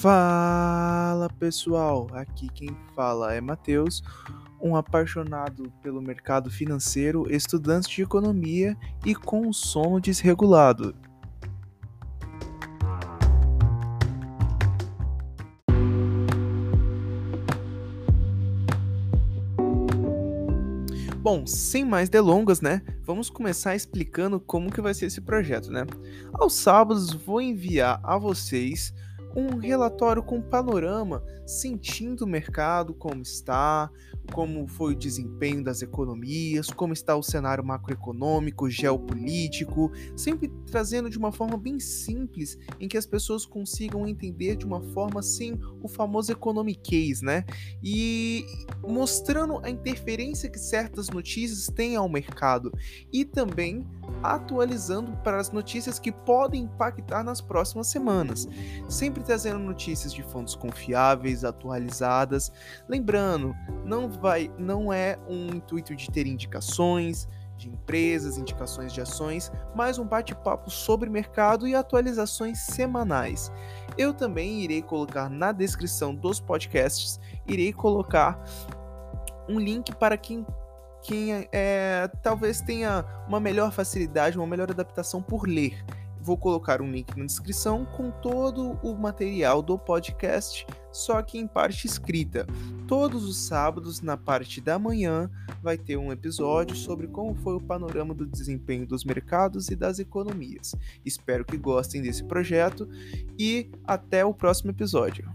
Fala pessoal, aqui quem fala é Matheus, um apaixonado pelo mercado financeiro, estudante de economia e com sono desregulado. Bom, sem mais delongas, né? Vamos começar explicando como que vai ser esse projeto, né? Aos sábados vou enviar a vocês um relatório com panorama, sentindo o mercado como está, como foi o desempenho das economias, como está o cenário macroeconômico, geopolítico, sempre trazendo de uma forma bem simples em que as pessoas consigam entender de uma forma sem o famoso economiquez, né? E mostrando a interferência que certas notícias têm ao mercado e também atualizando para as notícias que podem impactar nas próximas semanas, sempre trazendo notícias de fontes confiáveis, atualizadas. Lembrando, não vai, não é um intuito de ter indicações de empresas, indicações de ações, mas um bate-papo sobre mercado e atualizações semanais. Eu também irei colocar na descrição dos podcasts, irei colocar um link para quem quem é, talvez tenha uma melhor facilidade, uma melhor adaptação por ler. Vou colocar um link na descrição com todo o material do podcast, só que em parte escrita. Todos os sábados, na parte da manhã, vai ter um episódio sobre como foi o panorama do desempenho dos mercados e das economias. Espero que gostem desse projeto e até o próximo episódio.